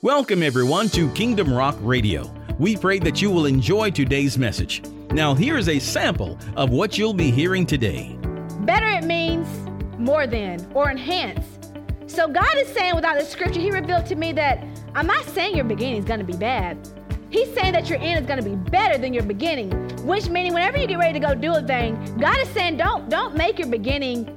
Welcome, everyone, to Kingdom Rock Radio. We pray that you will enjoy today's message. Now, here is a sample of what you'll be hearing today. Better it means more than or enhance. So, God is saying without the scripture, He revealed to me that I'm not saying your beginning is going to be bad. He's saying that your end is going to be better than your beginning, which meaning whenever you get ready to go do a thing, God is saying don't don't make your beginning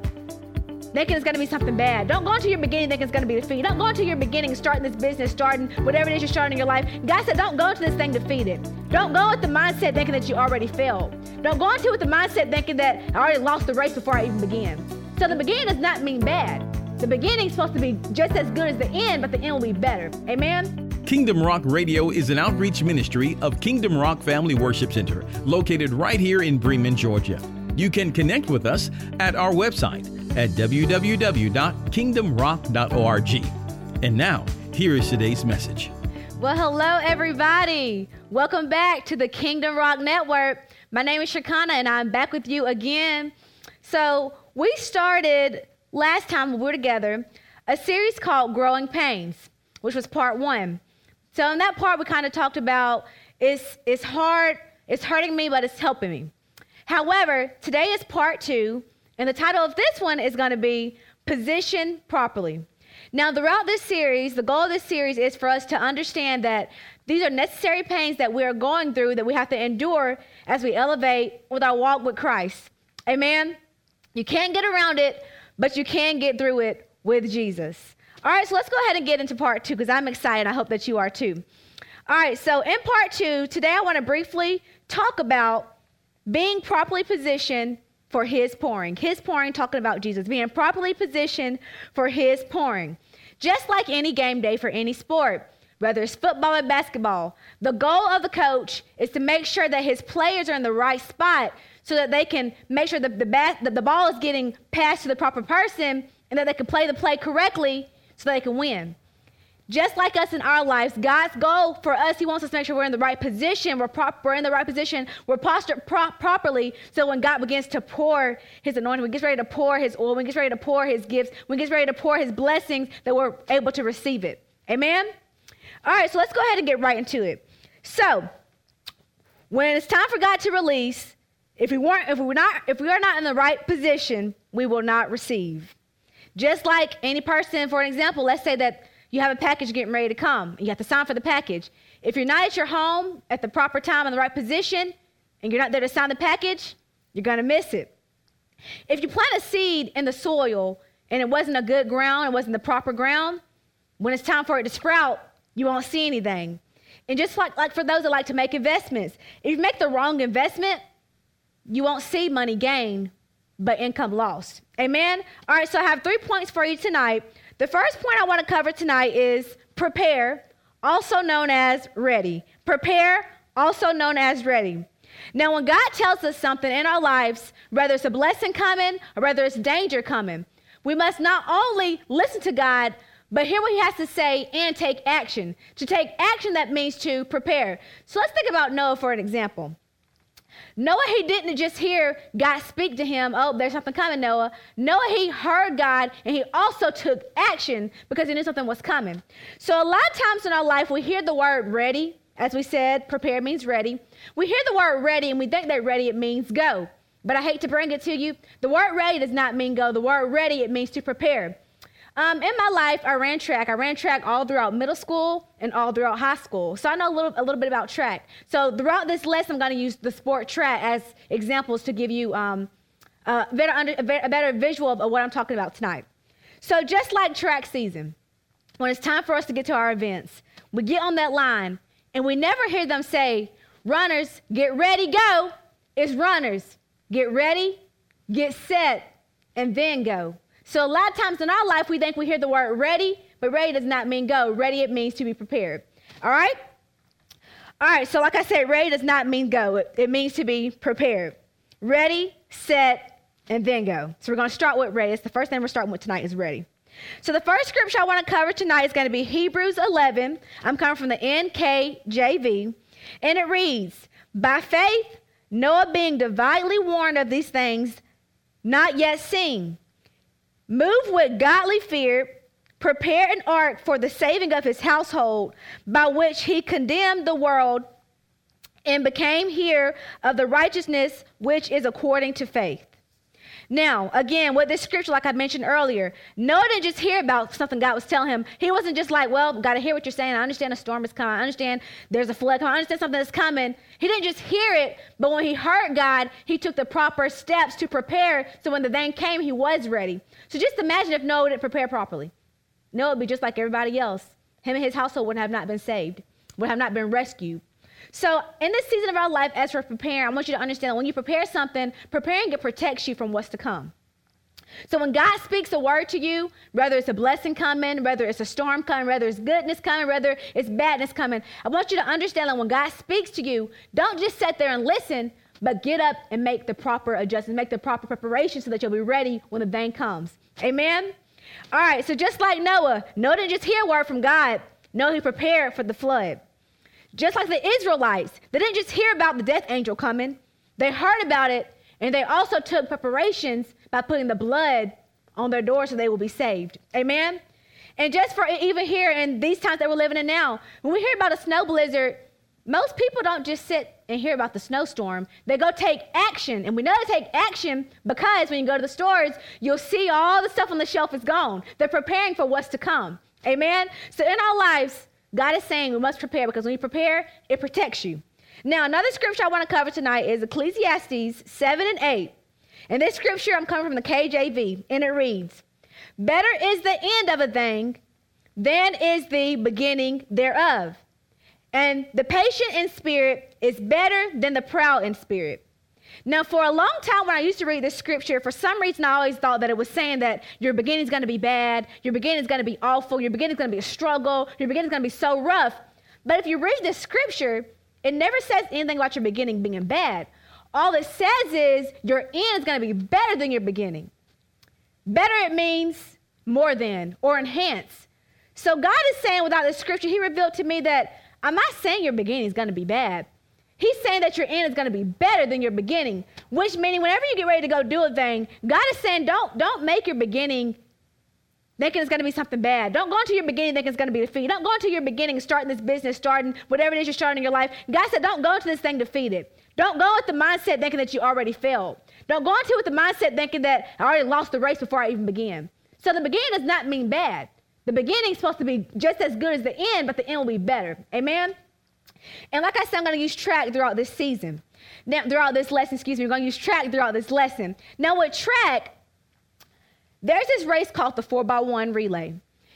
thinking it's to be something bad. Don't go into your beginning thinking it's to be defeated. Don't go into your beginning starting this business, starting whatever it is you're starting in your life. God said, don't go into this thing defeated. Don't go with the mindset thinking that you already failed. Don't go into it with the mindset thinking that I already lost the race before I even began. So the beginning does not mean bad. The beginning is supposed to be just as good as the end, but the end will be better. Amen. Kingdom Rock Radio is an outreach ministry of Kingdom Rock Family Worship Center, located right here in Bremen, Georgia. You can connect with us at our website at www.kingdomrock.org. And now, here is today's message. Well, hello, everybody. Welcome back to the Kingdom Rock Network. My name is Shakana, and I'm back with you again. So, we started last time we were together a series called Growing Pains, which was part one. So in that part, we kind of talked about it's, it's hard, it's hurting me, but it's helping me. However, today is part two, and the title of this one is going to be Position Properly. Now, throughout this series, the goal of this series is for us to understand that these are necessary pains that we are going through that we have to endure as we elevate with our walk with Christ. Amen? You can't get around it, but you can get through it with Jesus. All right, so let's go ahead and get into part two because I'm excited. I hope that you are too. All right, so in part two, today I want to briefly talk about being properly positioned for his pouring. His pouring, talking about Jesus, being properly positioned for his pouring. Just like any game day for any sport, whether it's football or basketball, the goal of the coach is to make sure that his players are in the right spot so that they can make sure that the, bat, that the ball is getting passed to the proper person and that they can play the play correctly so they can win. Just like us in our lives, God's goal for us, He wants us to make sure we're in the right position, we're, prop, we're in the right position, we're postured pro- properly. So when God begins to pour His anointing, when He gets ready to pour His oil, when He gets ready to pour His gifts, when He gets ready to pour His blessings, that we're able to receive it. Amen? All right, so let's go ahead and get right into it. So, when it's time for God to release, if we weren't, if we were not, if we are not in the right position, we will not receive. Just like any person, for an example, let's say that you have a package getting ready to come. You have to sign for the package. If you're not at your home at the proper time in the right position, and you're not there to sign the package, you're going to miss it. If you plant a seed in the soil and it wasn't a good ground, it wasn't the proper ground, when it's time for it to sprout, you won't see anything. And just like, like for those that like to make investments, if you make the wrong investment, you won't see money gained but income lost. Amen? All right, so I have three points for you tonight. The first point I want to cover tonight is prepare, also known as ready. Prepare, also known as ready. Now, when God tells us something in our lives, whether it's a blessing coming or whether it's danger coming, we must not only listen to God, but hear what He has to say and take action. To take action, that means to prepare. So let's think about Noah for an example. Noah, he didn't just hear God speak to him, oh, there's something coming, Noah. Noah, he heard God and he also took action because he knew something was coming. So a lot of times in our life, we hear the word ready. As we said, prepare means ready. We hear the word ready and we think that ready, it means go. But I hate to bring it to you. The word ready does not mean go. The word ready, it means to prepare. Um, in my life, I ran track. I ran track all throughout middle school and all throughout high school. So I know a little, a little bit about track. So throughout this lesson, I'm going to use the sport track as examples to give you um, a, better under, a better visual of what I'm talking about tonight. So just like track season, when it's time for us to get to our events, we get on that line and we never hear them say, runners, get ready, go. It's runners, get ready, get set, and then go. So a lot of times in our life, we think we hear the word ready, but ready does not mean go. Ready, it means to be prepared. All right? All right, so like I said, ready does not mean go. It, it means to be prepared. Ready, set, and then go. So we're going to start with ready. It's the first thing we're starting with tonight is ready. So the first scripture I want to cover tonight is going to be Hebrews 11. I'm coming from the NKJV. And it reads, By faith, Noah being divinely warned of these things not yet seen, Move with godly fear, prepare an ark for the saving of his household, by which he condemned the world and became heir of the righteousness which is according to faith. Now, again, with this scripture, like I mentioned earlier, Noah didn't just hear about something God was telling him. He wasn't just like, well, got to hear what you're saying. I understand a storm is coming. I understand there's a flood coming. I understand something is coming. He didn't just hear it, but when he heard God, he took the proper steps to prepare so when the thing came, he was ready. So just imagine if Noah didn't prepare properly. Noah would be just like everybody else. Him and his household would have not been saved, would have not been rescued. So, in this season of our life, as we're preparing, I want you to understand that when you prepare something, preparing it protects you from what's to come. So, when God speaks a word to you, whether it's a blessing coming, whether it's a storm coming, whether it's goodness coming, whether it's badness coming, I want you to understand that when God speaks to you, don't just sit there and listen, but get up and make the proper adjustments, make the proper preparation so that you'll be ready when the thing comes. Amen? All right, so just like Noah, Noah didn't just hear a word from God, no, he prepared for the flood. Just like the Israelites, they didn't just hear about the death angel coming, they heard about it, and they also took preparations by putting the blood on their doors so they will be saved. Amen? And just for even here in these times that we're living in now, when we hear about a snow blizzard, most people don't just sit and hear about the snowstorm. They go take action. And we know to take action because when you go to the stores, you'll see all the stuff on the shelf is gone. They're preparing for what's to come. Amen? So in our lives, God is saying we must prepare because when you prepare, it protects you. Now, another scripture I want to cover tonight is Ecclesiastes 7 and 8. And this scripture, I'm coming from the KJV, and it reads Better is the end of a thing than is the beginning thereof. And the patient in spirit is better than the proud in spirit. Now, for a long time, when I used to read this scripture, for some reason, I always thought that it was saying that your beginning is going to be bad, your beginning is going to be awful, your beginning is going to be a struggle, your beginning is going to be so rough. But if you read this scripture, it never says anything about your beginning being bad. All it says is your end is going to be better than your beginning. Better, it means more than or enhance. So God is saying without this scripture, He revealed to me that I'm not saying your beginning is going to be bad. He's saying that your end is going to be better than your beginning, which meaning whenever you get ready to go do a thing, God is saying don't don't make your beginning thinking it's going to be something bad. Don't go into your beginning thinking it's going to be defeated. Don't go into your beginning starting this business, starting whatever it is you're starting in your life. God said don't go into this thing defeated. Don't go with the mindset thinking that you already failed. Don't go into it with the mindset thinking that I already lost the race before I even began. So the beginning does not mean bad. The beginning is supposed to be just as good as the end, but the end will be better. Amen? And like I said, I'm going to use track throughout this season. Now, throughout this lesson, excuse me, we're going to use track throughout this lesson. Now, with track, there's this race called the 4x1 relay.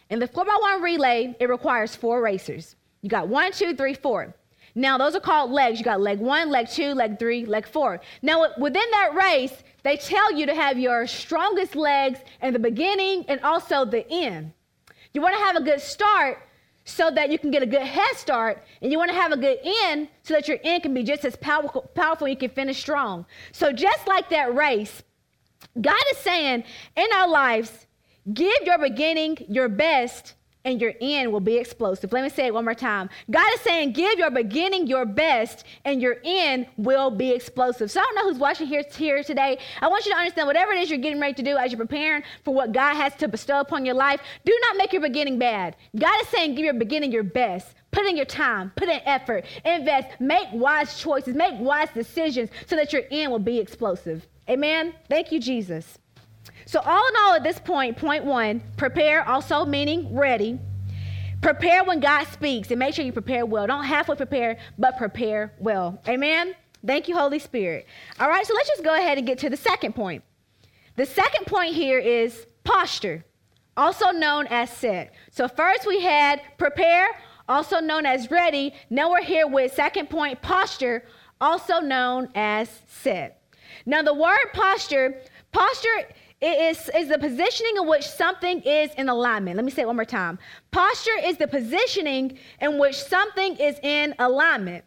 And the 4x1 relay, it requires four racers. You got one, two, three, four. Now, those are called legs. You got leg one, leg two, leg three, leg four. Now, within that race, they tell you to have your strongest legs in the beginning and also the end. You want to have a good start so that you can get a good head start, and you want to have a good end so that your end can be just as powerful, powerful you can finish strong. So, just like that race, God is saying in our lives, give your beginning your best and your end will be explosive. Let me say it one more time. God is saying, give your beginning your best, and your end will be explosive. So I don't know who's watching here, here today. I want you to understand whatever it is you're getting ready to do as you're preparing for what God has to bestow upon your life, do not make your beginning bad. God is saying, give your beginning your best. Put in your time, put in effort, invest, make wise choices, make wise decisions so that your end will be explosive. Amen. Thank you, Jesus. So, all in all, at this point, point one, prepare also meaning ready. Prepare when God speaks and make sure you prepare well. Don't halfway prepare, but prepare well. Amen? Thank you, Holy Spirit. All right, so let's just go ahead and get to the second point. The second point here is posture, also known as set. So, first we had prepare, also known as ready. Now we're here with second point, posture, also known as set. Now, the word posture, posture it is, is the positioning in which something is in alignment. Let me say it one more time. Posture is the positioning in which something is in alignment.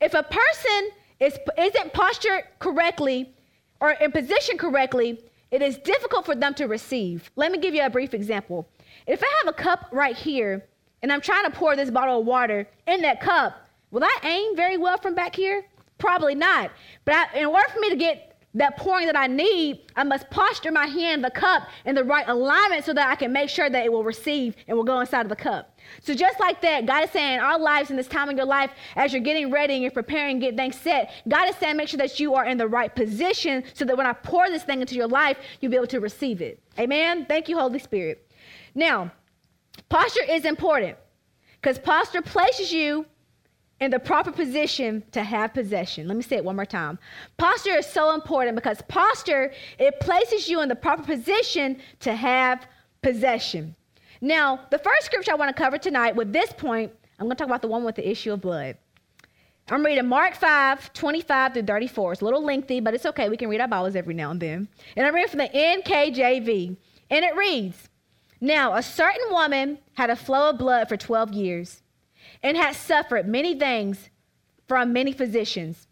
If a person is, isn't postured correctly or in position correctly, it is difficult for them to receive. Let me give you a brief example. If I have a cup right here and I'm trying to pour this bottle of water in that cup, will I aim very well from back here? Probably not. But I, in order for me to get that pouring that I need, I must posture my hand, the cup, in the right alignment so that I can make sure that it will receive and will go inside of the cup. So just like that, God is saying our lives in this time of your life, as you're getting ready and you're preparing, get things set, God is saying make sure that you are in the right position so that when I pour this thing into your life, you'll be able to receive it. Amen. Thank you, Holy Spirit. Now, posture is important because posture places you in the proper position to have possession. Let me say it one more time. Posture is so important because posture it places you in the proper position to have possession. Now, the first scripture I want to cover tonight with this point, I'm going to talk about the one with the issue of blood. I'm reading Mark 5, 25 through 34. It's a little lengthy, but it's okay. We can read our Bibles every now and then. And I'm reading from the NKJV. And it reads Now, a certain woman had a flow of blood for 12 years and had suffered many things from many physicians.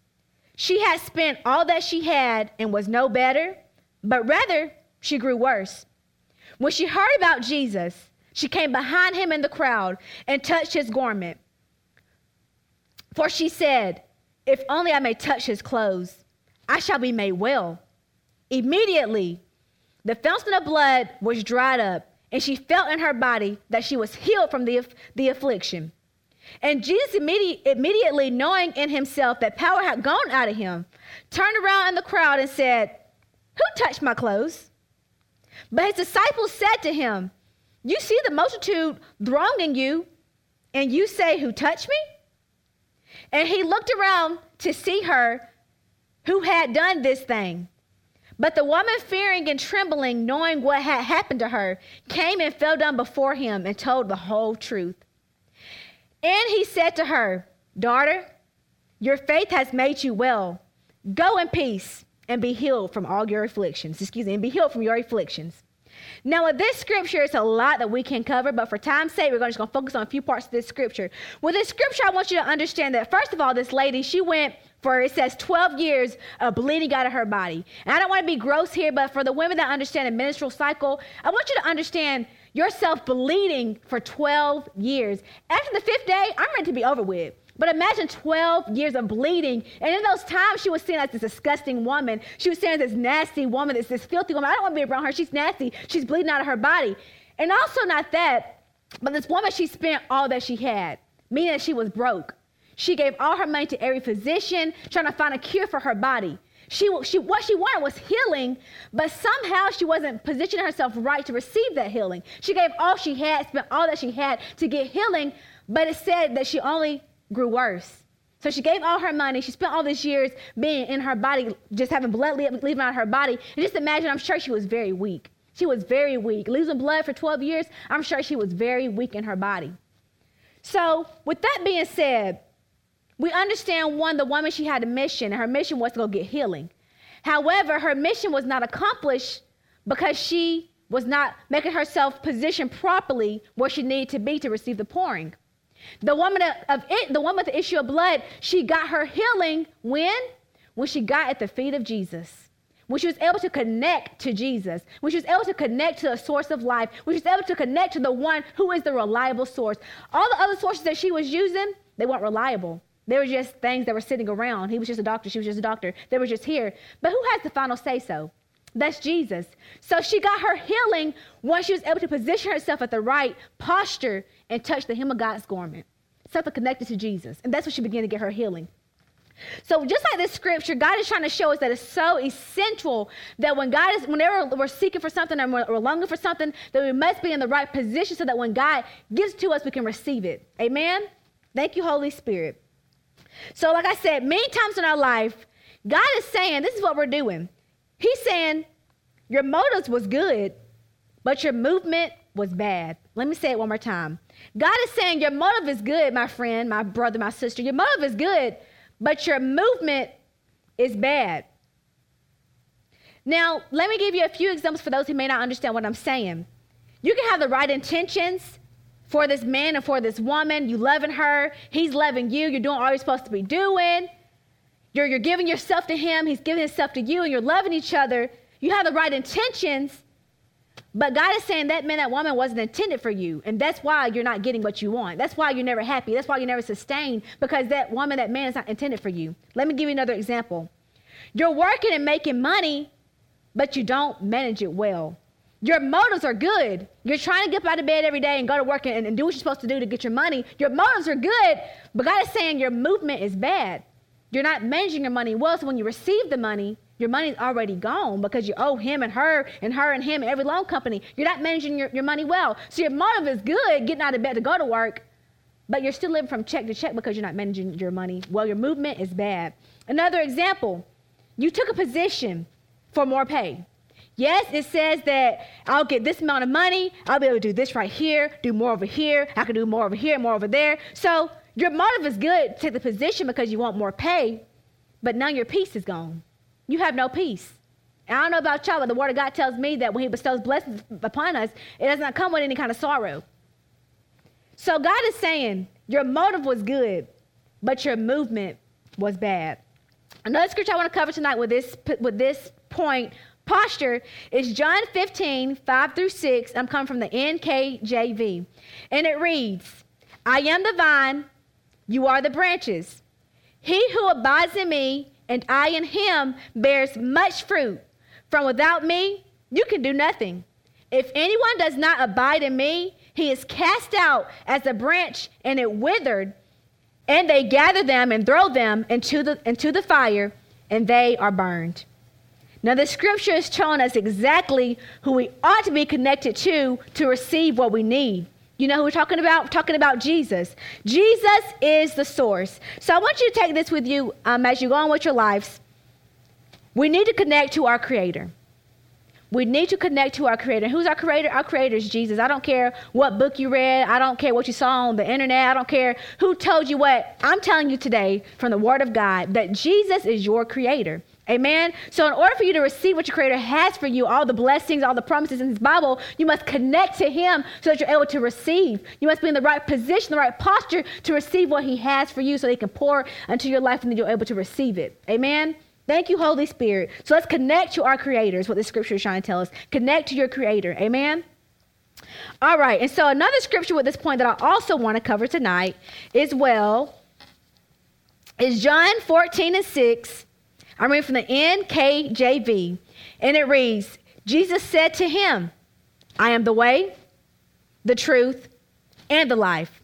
She had spent all that she had and was no better, but rather she grew worse. When she heard about Jesus, she came behind him in the crowd and touched his garment. For she said, If only I may touch his clothes, I shall be made well. Immediately, the fountain of blood was dried up, and she felt in her body that she was healed from the, the affliction. And Jesus, immediately knowing in himself that power had gone out of him, turned around in the crowd and said, Who touched my clothes? But his disciples said to him, You see the multitude thronging you, and you say, Who touched me? And he looked around to see her who had done this thing. But the woman, fearing and trembling, knowing what had happened to her, came and fell down before him and told the whole truth. And he said to her, Daughter, your faith has made you well. Go in peace and be healed from all your afflictions. Excuse me, and be healed from your afflictions. Now, with this scripture, it's a lot that we can cover, but for time's sake, we're just going to focus on a few parts of this scripture. With this scripture, I want you to understand that, first of all, this lady, she went for it says 12 years of bleeding out of her body. And I don't want to be gross here, but for the women that understand the menstrual cycle, I want you to understand yourself bleeding for 12 years. After the fifth day, I'm ready to be over with. But imagine 12 years of bleeding. And in those times, she was seen as this disgusting woman. She was seen as this nasty woman, this, this filthy woman. I don't want to be around her. She's nasty. She's bleeding out of her body. And also, not that, but this woman, she spent all that she had, meaning that she was broke. She gave all her money to every physician, trying to find a cure for her body. She, she, what she wanted was healing, but somehow she wasn't positioning herself right to receive that healing. She gave all she had, spent all that she had to get healing, but it said that she only grew worse. So she gave all her money. She spent all these years being in her body, just having blood leaving out her body. And just imagine, I'm sure she was very weak. She was very weak. Losing blood for 12 years, I'm sure she was very weak in her body. So, with that being said, we understand one, the woman, she had a mission, and her mission was to go get healing. However, her mission was not accomplished because she was not making herself positioned properly where she needed to be to receive the pouring. The woman of it, the woman with the issue of blood, she got her healing when? When she got at the feet of Jesus. When she was able to connect to Jesus. When she was able to connect to the source of life. When she was able to connect to the one who is the reliable source. All the other sources that she was using, they weren't reliable. They were just things that were sitting around. He was just a doctor. She was just a doctor. They were just here. But who has the final say so? That's Jesus. So she got her healing once she was able to position herself at the right posture and touch the hem of God's garment. Something connected to Jesus. And that's when she began to get her healing. So just like this scripture, God is trying to show us that it's so essential that when God is, whenever we're seeking for something we're, we're longing for something, that we must be in the right position so that when God gives to us, we can receive it. Amen? Thank you, Holy Spirit. So, like I said, many times in our life, God is saying, this is what we're doing. He's saying, your motives was good, but your movement was bad. Let me say it one more time. God is saying, your motive is good, my friend, my brother, my sister. Your motive is good, but your movement is bad. Now, let me give you a few examples for those who may not understand what I'm saying. You can have the right intentions, for this man and for this woman. You loving her. He's loving you. You're doing all you're supposed to be doing. You're, you're giving yourself to him. He's giving himself to you, and you're loving each other. You have the right intentions, but God is saying that man, that woman wasn't intended for you. And that's why you're not getting what you want. That's why you're never happy. That's why you're never sustained, because that woman, that man is not intended for you. Let me give you another example. You're working and making money, but you don't manage it well. Your motives are good. You're trying to get up out of bed every day and go to work and, and do what you're supposed to do to get your money. Your motives are good, but God is saying your movement is bad. You're not managing your money well. So when you receive the money, your money's already gone because you owe him and her and her and him and every loan company. You're not managing your, your money well. So your motive is good, getting out of bed to go to work, but you're still living from check to check because you're not managing your money well. Your movement is bad. Another example, you took a position for more pay. Yes, it says that I'll get this amount of money. I'll be able to do this right here, do more over here. I can do more over here, more over there. So your motive is good to the position because you want more pay, but now your peace is gone. You have no peace. And I don't know about y'all, but the Word of God tells me that when He bestows blessings upon us, it does not come with any kind of sorrow. So God is saying your motive was good, but your movement was bad. Another scripture I want to cover tonight with this, with this point posture is John 15, 5 through 6. I'm coming from the NKJV. And it reads I am the vine, you are the branches. He who abides in me and I in him bears much fruit. From without me, you can do nothing. If anyone does not abide in me, he is cast out as a branch and it withered, and they gather them and throw them into the, into the fire, and they are burned. Now, the scripture is telling us exactly who we ought to be connected to to receive what we need. You know who we're talking about? We're talking about Jesus. Jesus is the source. So I want you to take this with you um, as you go on with your lives. We need to connect to our Creator. We need to connect to our Creator. Who's our Creator? Our Creator is Jesus. I don't care what book you read. I don't care what you saw on the internet. I don't care who told you what. I'm telling you today from the Word of God that Jesus is your Creator. Amen. So, in order for you to receive what your Creator has for you, all the blessings, all the promises in His Bible, you must connect to Him so that you're able to receive. You must be in the right position, the right posture to receive what He has for you so He can pour into your life and then you're able to receive it. Amen. Thank you, Holy Spirit. So, let's connect to our Creator, is what the scripture is trying to tell us. Connect to your Creator. Amen. All right. And so, another scripture with this point that I also want to cover tonight is well is John 14 and 6 I'm reading from the NKJV, and it reads Jesus said to him, I am the way, the truth, and the life.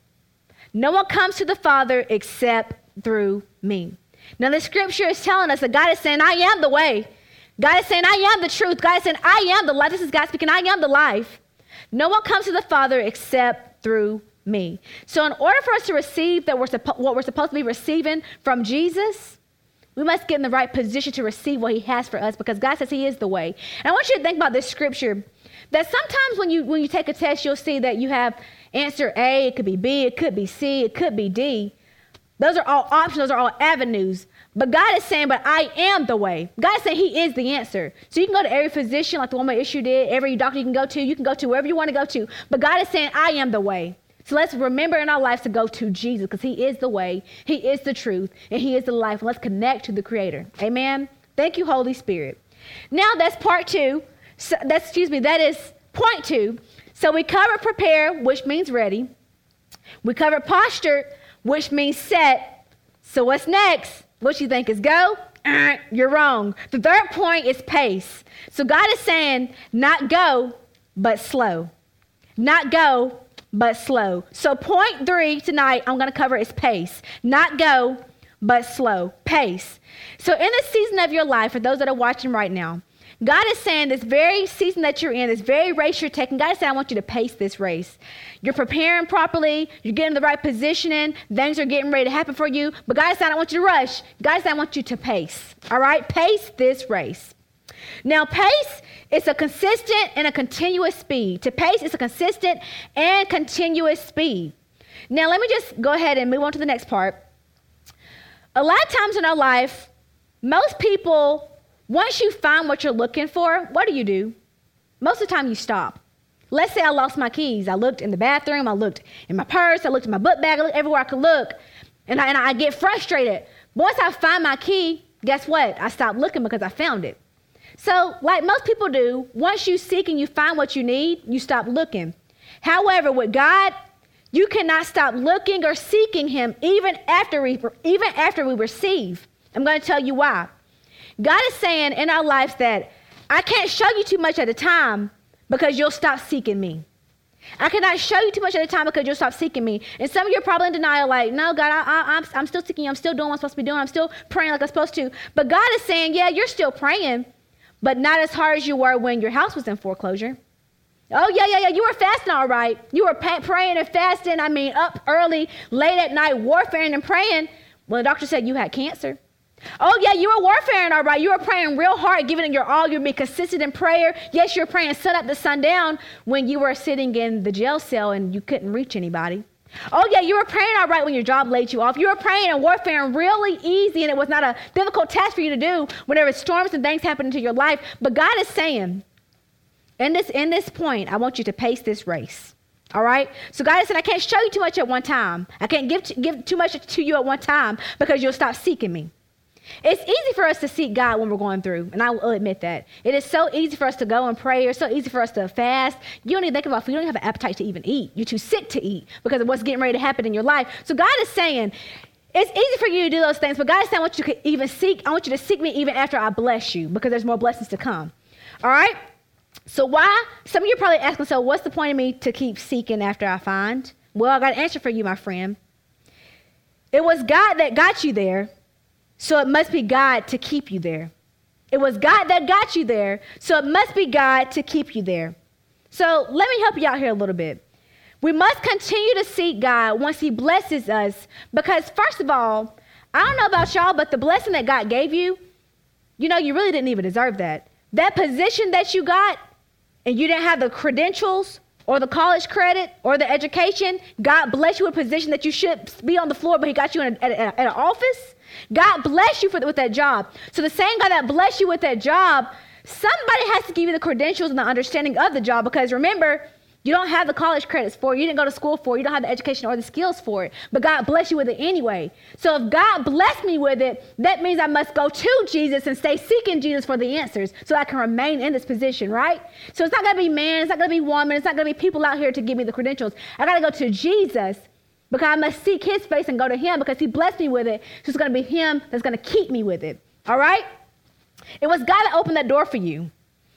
No one comes to the Father except through me. Now, the scripture is telling us that God is saying, I am the way. God is saying, I am the truth. God is saying, I am the life. This is God speaking, I am the life. No one comes to the Father except through me. So, in order for us to receive that we're what we're supposed to be receiving from Jesus, we must get in the right position to receive what He has for us because God says He is the way. And I want you to think about this scripture that sometimes when you when you take a test, you'll see that you have answer A, it could be B, it could be C, it could be D. Those are all options, those are all avenues. But God is saying, but I am the way. God is saying He is the answer. So you can go to every physician, like the woman issue did, every doctor you can go to, you can go to wherever you want to go to. But God is saying, I am the way. So let's remember in our lives to go to Jesus because He is the way, He is the truth, and He is the life. Let's connect to the Creator. Amen. Thank you, Holy Spirit. Now that's part two. So that's excuse me. That is point two. So we covered prepare, which means ready. We covered posture, which means set. So what's next? What you think is go? Uh, you're wrong. The third point is pace. So God is saying, not go, but slow. Not go, but slow. So, point three tonight, I'm going to cover is pace. Not go, but slow. Pace. So, in this season of your life, for those that are watching right now, God is saying this very season that you're in, this very race you're taking, God is saying, I want you to pace this race. You're preparing properly, you're getting the right positioning, things are getting ready to happen for you. But God is saying, I don't want you to rush. God is saying, I want you to pace. All right? Pace this race. Now, pace is a consistent and a continuous speed. To pace is a consistent and continuous speed. Now, let me just go ahead and move on to the next part. A lot of times in our life, most people, once you find what you're looking for, what do you do? Most of the time, you stop. Let's say I lost my keys. I looked in the bathroom, I looked in my purse, I looked in my book bag, I looked everywhere I could look, and I, and I get frustrated. Once I find my key, guess what? I stop looking because I found it. So, like most people do, once you seek and you find what you need, you stop looking. However, with God, you cannot stop looking or seeking Him even after we, even after we receive. I'm going to tell you why. God is saying in our lives that I can't show you too much at a time because you'll stop seeking me. I cannot show you too much at a time because you'll stop seeking me. And some of you are probably in denial, like, no, God, I, I'm still seeking you. I'm still doing what I'm supposed to be doing. I'm still praying like I'm supposed to. But God is saying, yeah, you're still praying, but not as hard as you were when your house was in foreclosure. Oh, yeah, yeah, yeah. You were fasting all right. You were praying and fasting. I mean, up early, late at night, warfaring and praying when the doctor said you had cancer. Oh, yeah, you were warfaring, all right. You were praying real hard, giving it your all. You're being consistent in prayer. Yes, you're praying sun up to sundown when you were sitting in the jail cell and you couldn't reach anybody. Oh, yeah, you were praying all right when your job laid you off. You were praying and warfaring really easy, and it was not a difficult task for you to do whenever storms and things happen into your life. But God is saying, in this, in this point, I want you to pace this race. All right? So God said, I can't show you too much at one time. I can't give, give too much to you at one time because you'll stop seeking me. It's easy for us to seek God when we're going through, and I will admit that. It is so easy for us to go and pray. It's so easy for us to fast. You don't even think about food. You don't have an appetite to even eat. You're too sick to eat because of what's getting ready to happen in your life. So God is saying, it's easy for you to do those things, but God is saying, I want you to even seek, I want you to seek me even after I bless you because there's more blessings to come. All right? So why? Some of you are probably asking, so what's the point of me to keep seeking after I find? Well, I got an answer for you, my friend. It was God that got you there so it must be God to keep you there. It was God that got you there, so it must be God to keep you there. So let me help you out here a little bit. We must continue to seek God once He blesses us, because first of all, I don't know about y'all, but the blessing that God gave you, you know, you really didn't even deserve that. That position that you got, and you didn't have the credentials or the college credit or the education, God bless you in a position that you should be on the floor, but He got you in an office. God bless you for, with that job. So the same God that bless you with that job, somebody has to give you the credentials and the understanding of the job because remember, you don't have the college credits for it. You didn't go to school for it. You don't have the education or the skills for it. But God bless you with it anyway. So if God blessed me with it, that means I must go to Jesus and stay seeking Jesus for the answers so I can remain in this position, right? So it's not going to be man. It's not going to be woman. It's not going to be people out here to give me the credentials. I got to go to Jesus because I must seek his face and go to him because he blessed me with it. So it's going to be him that's going to keep me with it. All right? It was God that opened that door for you.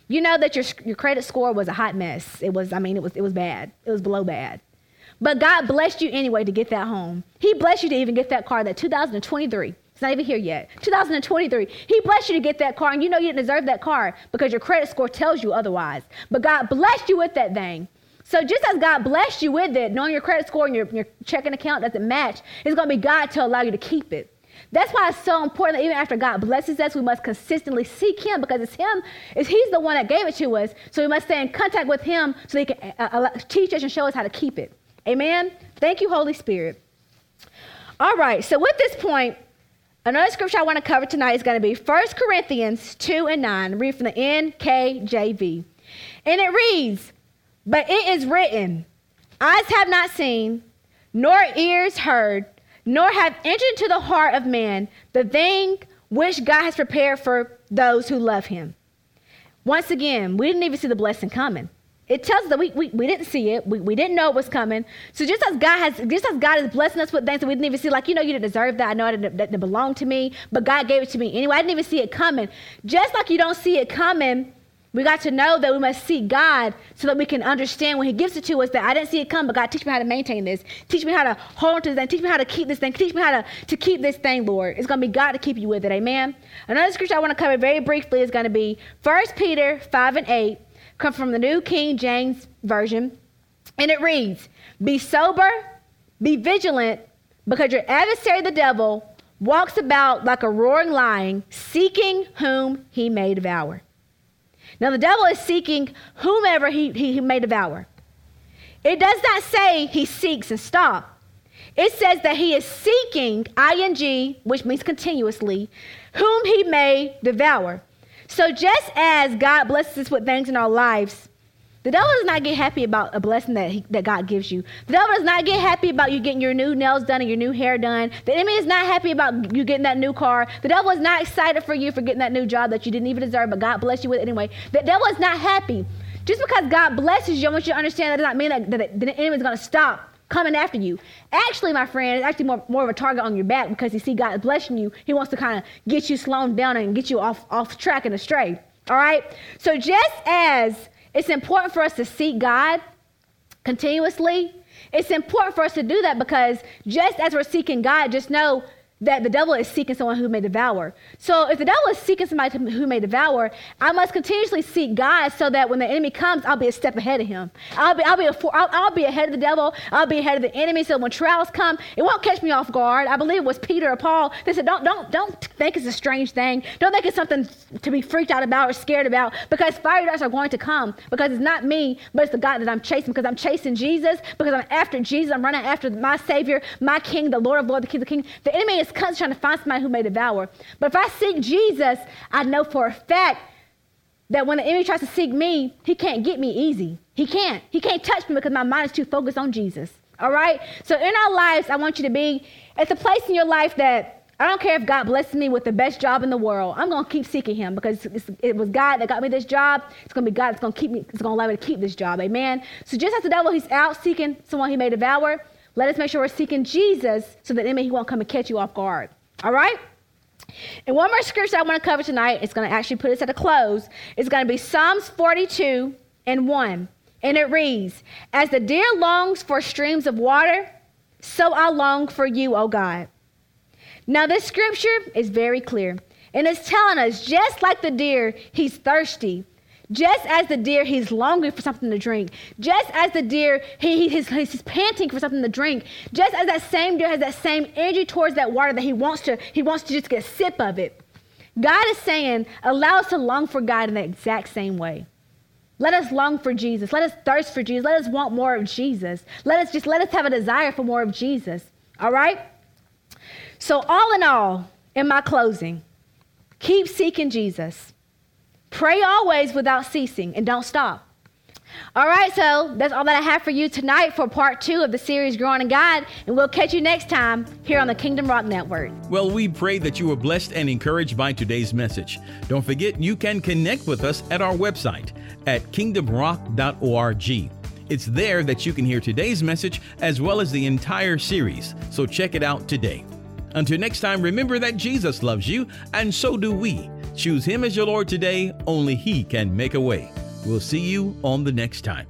You know that your, your credit score was a hot mess. It was, I mean, it was, it was bad. It was below bad. But God blessed you anyway to get that home. He blessed you to even get that car, that 2023. It's not even here yet. 2023. He blessed you to get that car, and you know you didn't deserve that car because your credit score tells you otherwise. But God blessed you with that thing. So just as God blessed you with it, knowing your credit score and your, your checking account doesn't match, it's going to be God to allow you to keep it. That's why it's so important that even after God blesses us, we must consistently seek Him because it's Him, it's He's the one that gave it to us. So we must stay in contact with Him so He can uh, uh, teach us and show us how to keep it. Amen. Thank you, Holy Spirit. All right. So with this point, another scripture I want to cover tonight is going to be 1 Corinthians 2 and 9. Read from the NKJV, and it reads. But it is written, Eyes have not seen, nor ears heard, nor have entered into the heart of man the thing which God has prepared for those who love him. Once again, we didn't even see the blessing coming. It tells us that we, we, we didn't see it. We, we didn't know it was coming. So just as God has just as God is blessing us with things that we didn't even see, like you know, you didn't deserve that. I know it didn't, that didn't belong to me, but God gave it to me anyway. I didn't even see it coming. Just like you don't see it coming we got to know that we must seek God so that we can understand when He gives it to us that I didn't see it come, but God, teach me how to maintain this. Teach me how to hold on to this thing. Teach me how to keep this thing. Teach me how to, to keep this thing, Lord. It's going to be God to keep you with it. Amen. Another scripture I want to cover very briefly is going to be 1 Peter 5 and 8, come from the New King James Version. And it reads, Be sober, be vigilant, because your adversary, the devil, walks about like a roaring lion, seeking whom he may devour. Now, the devil is seeking whomever he, he, he may devour. It does not say he seeks and stop. It says that he is seeking, ing, which means continuously, whom he may devour. So just as God blesses us with things in our lives, the devil does not get happy about a blessing that, he, that God gives you. The devil does not get happy about you getting your new nails done and your new hair done. The enemy is not happy about you getting that new car. The devil is not excited for you for getting that new job that you didn't even deserve, but God bless you with it anyway. The devil is not happy. Just because God blesses you, I want you to understand that does not mean that, that the enemy is going to stop coming after you. Actually, my friend, it's actually more, more of a target on your back because you see God is blessing you. He wants to kind of get you slowed down and get you off, off track and astray. All right? So just as it's important for us to seek God continuously, it's important for us to do that because just as we're seeking God, just know that the devil is seeking someone who may devour. So if the devil is seeking somebody who may devour, I must continuously seek God so that when the enemy comes, I'll be a step ahead of him. I'll be, I'll be, a, I'll, I'll be ahead of the devil. I'll be ahead of the enemy. So when trials come, it won't catch me off guard. I believe it was Peter or Paul. They said, don't, don't, don't think it's a strange thing. Don't think it's something to be freaked out about or scared about because fire darts are going to come because it's not me, but it's the God that I'm chasing because I'm chasing Jesus, because I'm after Jesus. I'm running after my Savior, my King, the Lord of Lords, the King of Kings. The enemy is is constantly trying to find somebody who may devour. But if I seek Jesus, I know for a fact that when the enemy tries to seek me, he can't get me easy. He can't. He can't touch me because my mind is too focused on Jesus. All right? So in our lives, I want you to be at the place in your life that I don't care if God blesses me with the best job in the world. I'm going to keep seeking him because it was God that got me this job. It's going to be God that's going to keep me, it's going to allow me to keep this job. Amen. So just as the devil, he's out seeking someone he may devour, let us make sure we're seeking Jesus so that enemy he won't come and catch you off guard. All right? And one more scripture I want to cover tonight, it's going to actually put us at a close. It's going to be Psalms 42 and 1. And it reads As the deer longs for streams of water, so I long for you, O God. Now, this scripture is very clear. And it's telling us just like the deer, he's thirsty. Just as the deer, he's longing for something to drink. Just as the deer, he, he's, he's panting for something to drink. Just as that same deer has that same energy towards that water that he wants to, he wants to just get a sip of it. God is saying, allow us to long for God in the exact same way. Let us long for Jesus. Let us thirst for Jesus. Let us want more of Jesus. Let us just let us have a desire for more of Jesus. All right? So all in all, in my closing, keep seeking Jesus. Pray always without ceasing and don't stop. All right, so that's all that I have for you tonight for part two of the series Growing in God, and we'll catch you next time here on the Kingdom Rock Network. Well, we pray that you were blessed and encouraged by today's message. Don't forget, you can connect with us at our website at kingdomrock.org. It's there that you can hear today's message as well as the entire series, so check it out today. Until next time, remember that Jesus loves you, and so do we. Choose Him as your Lord today. Only He can make a way. We'll see you on the next time.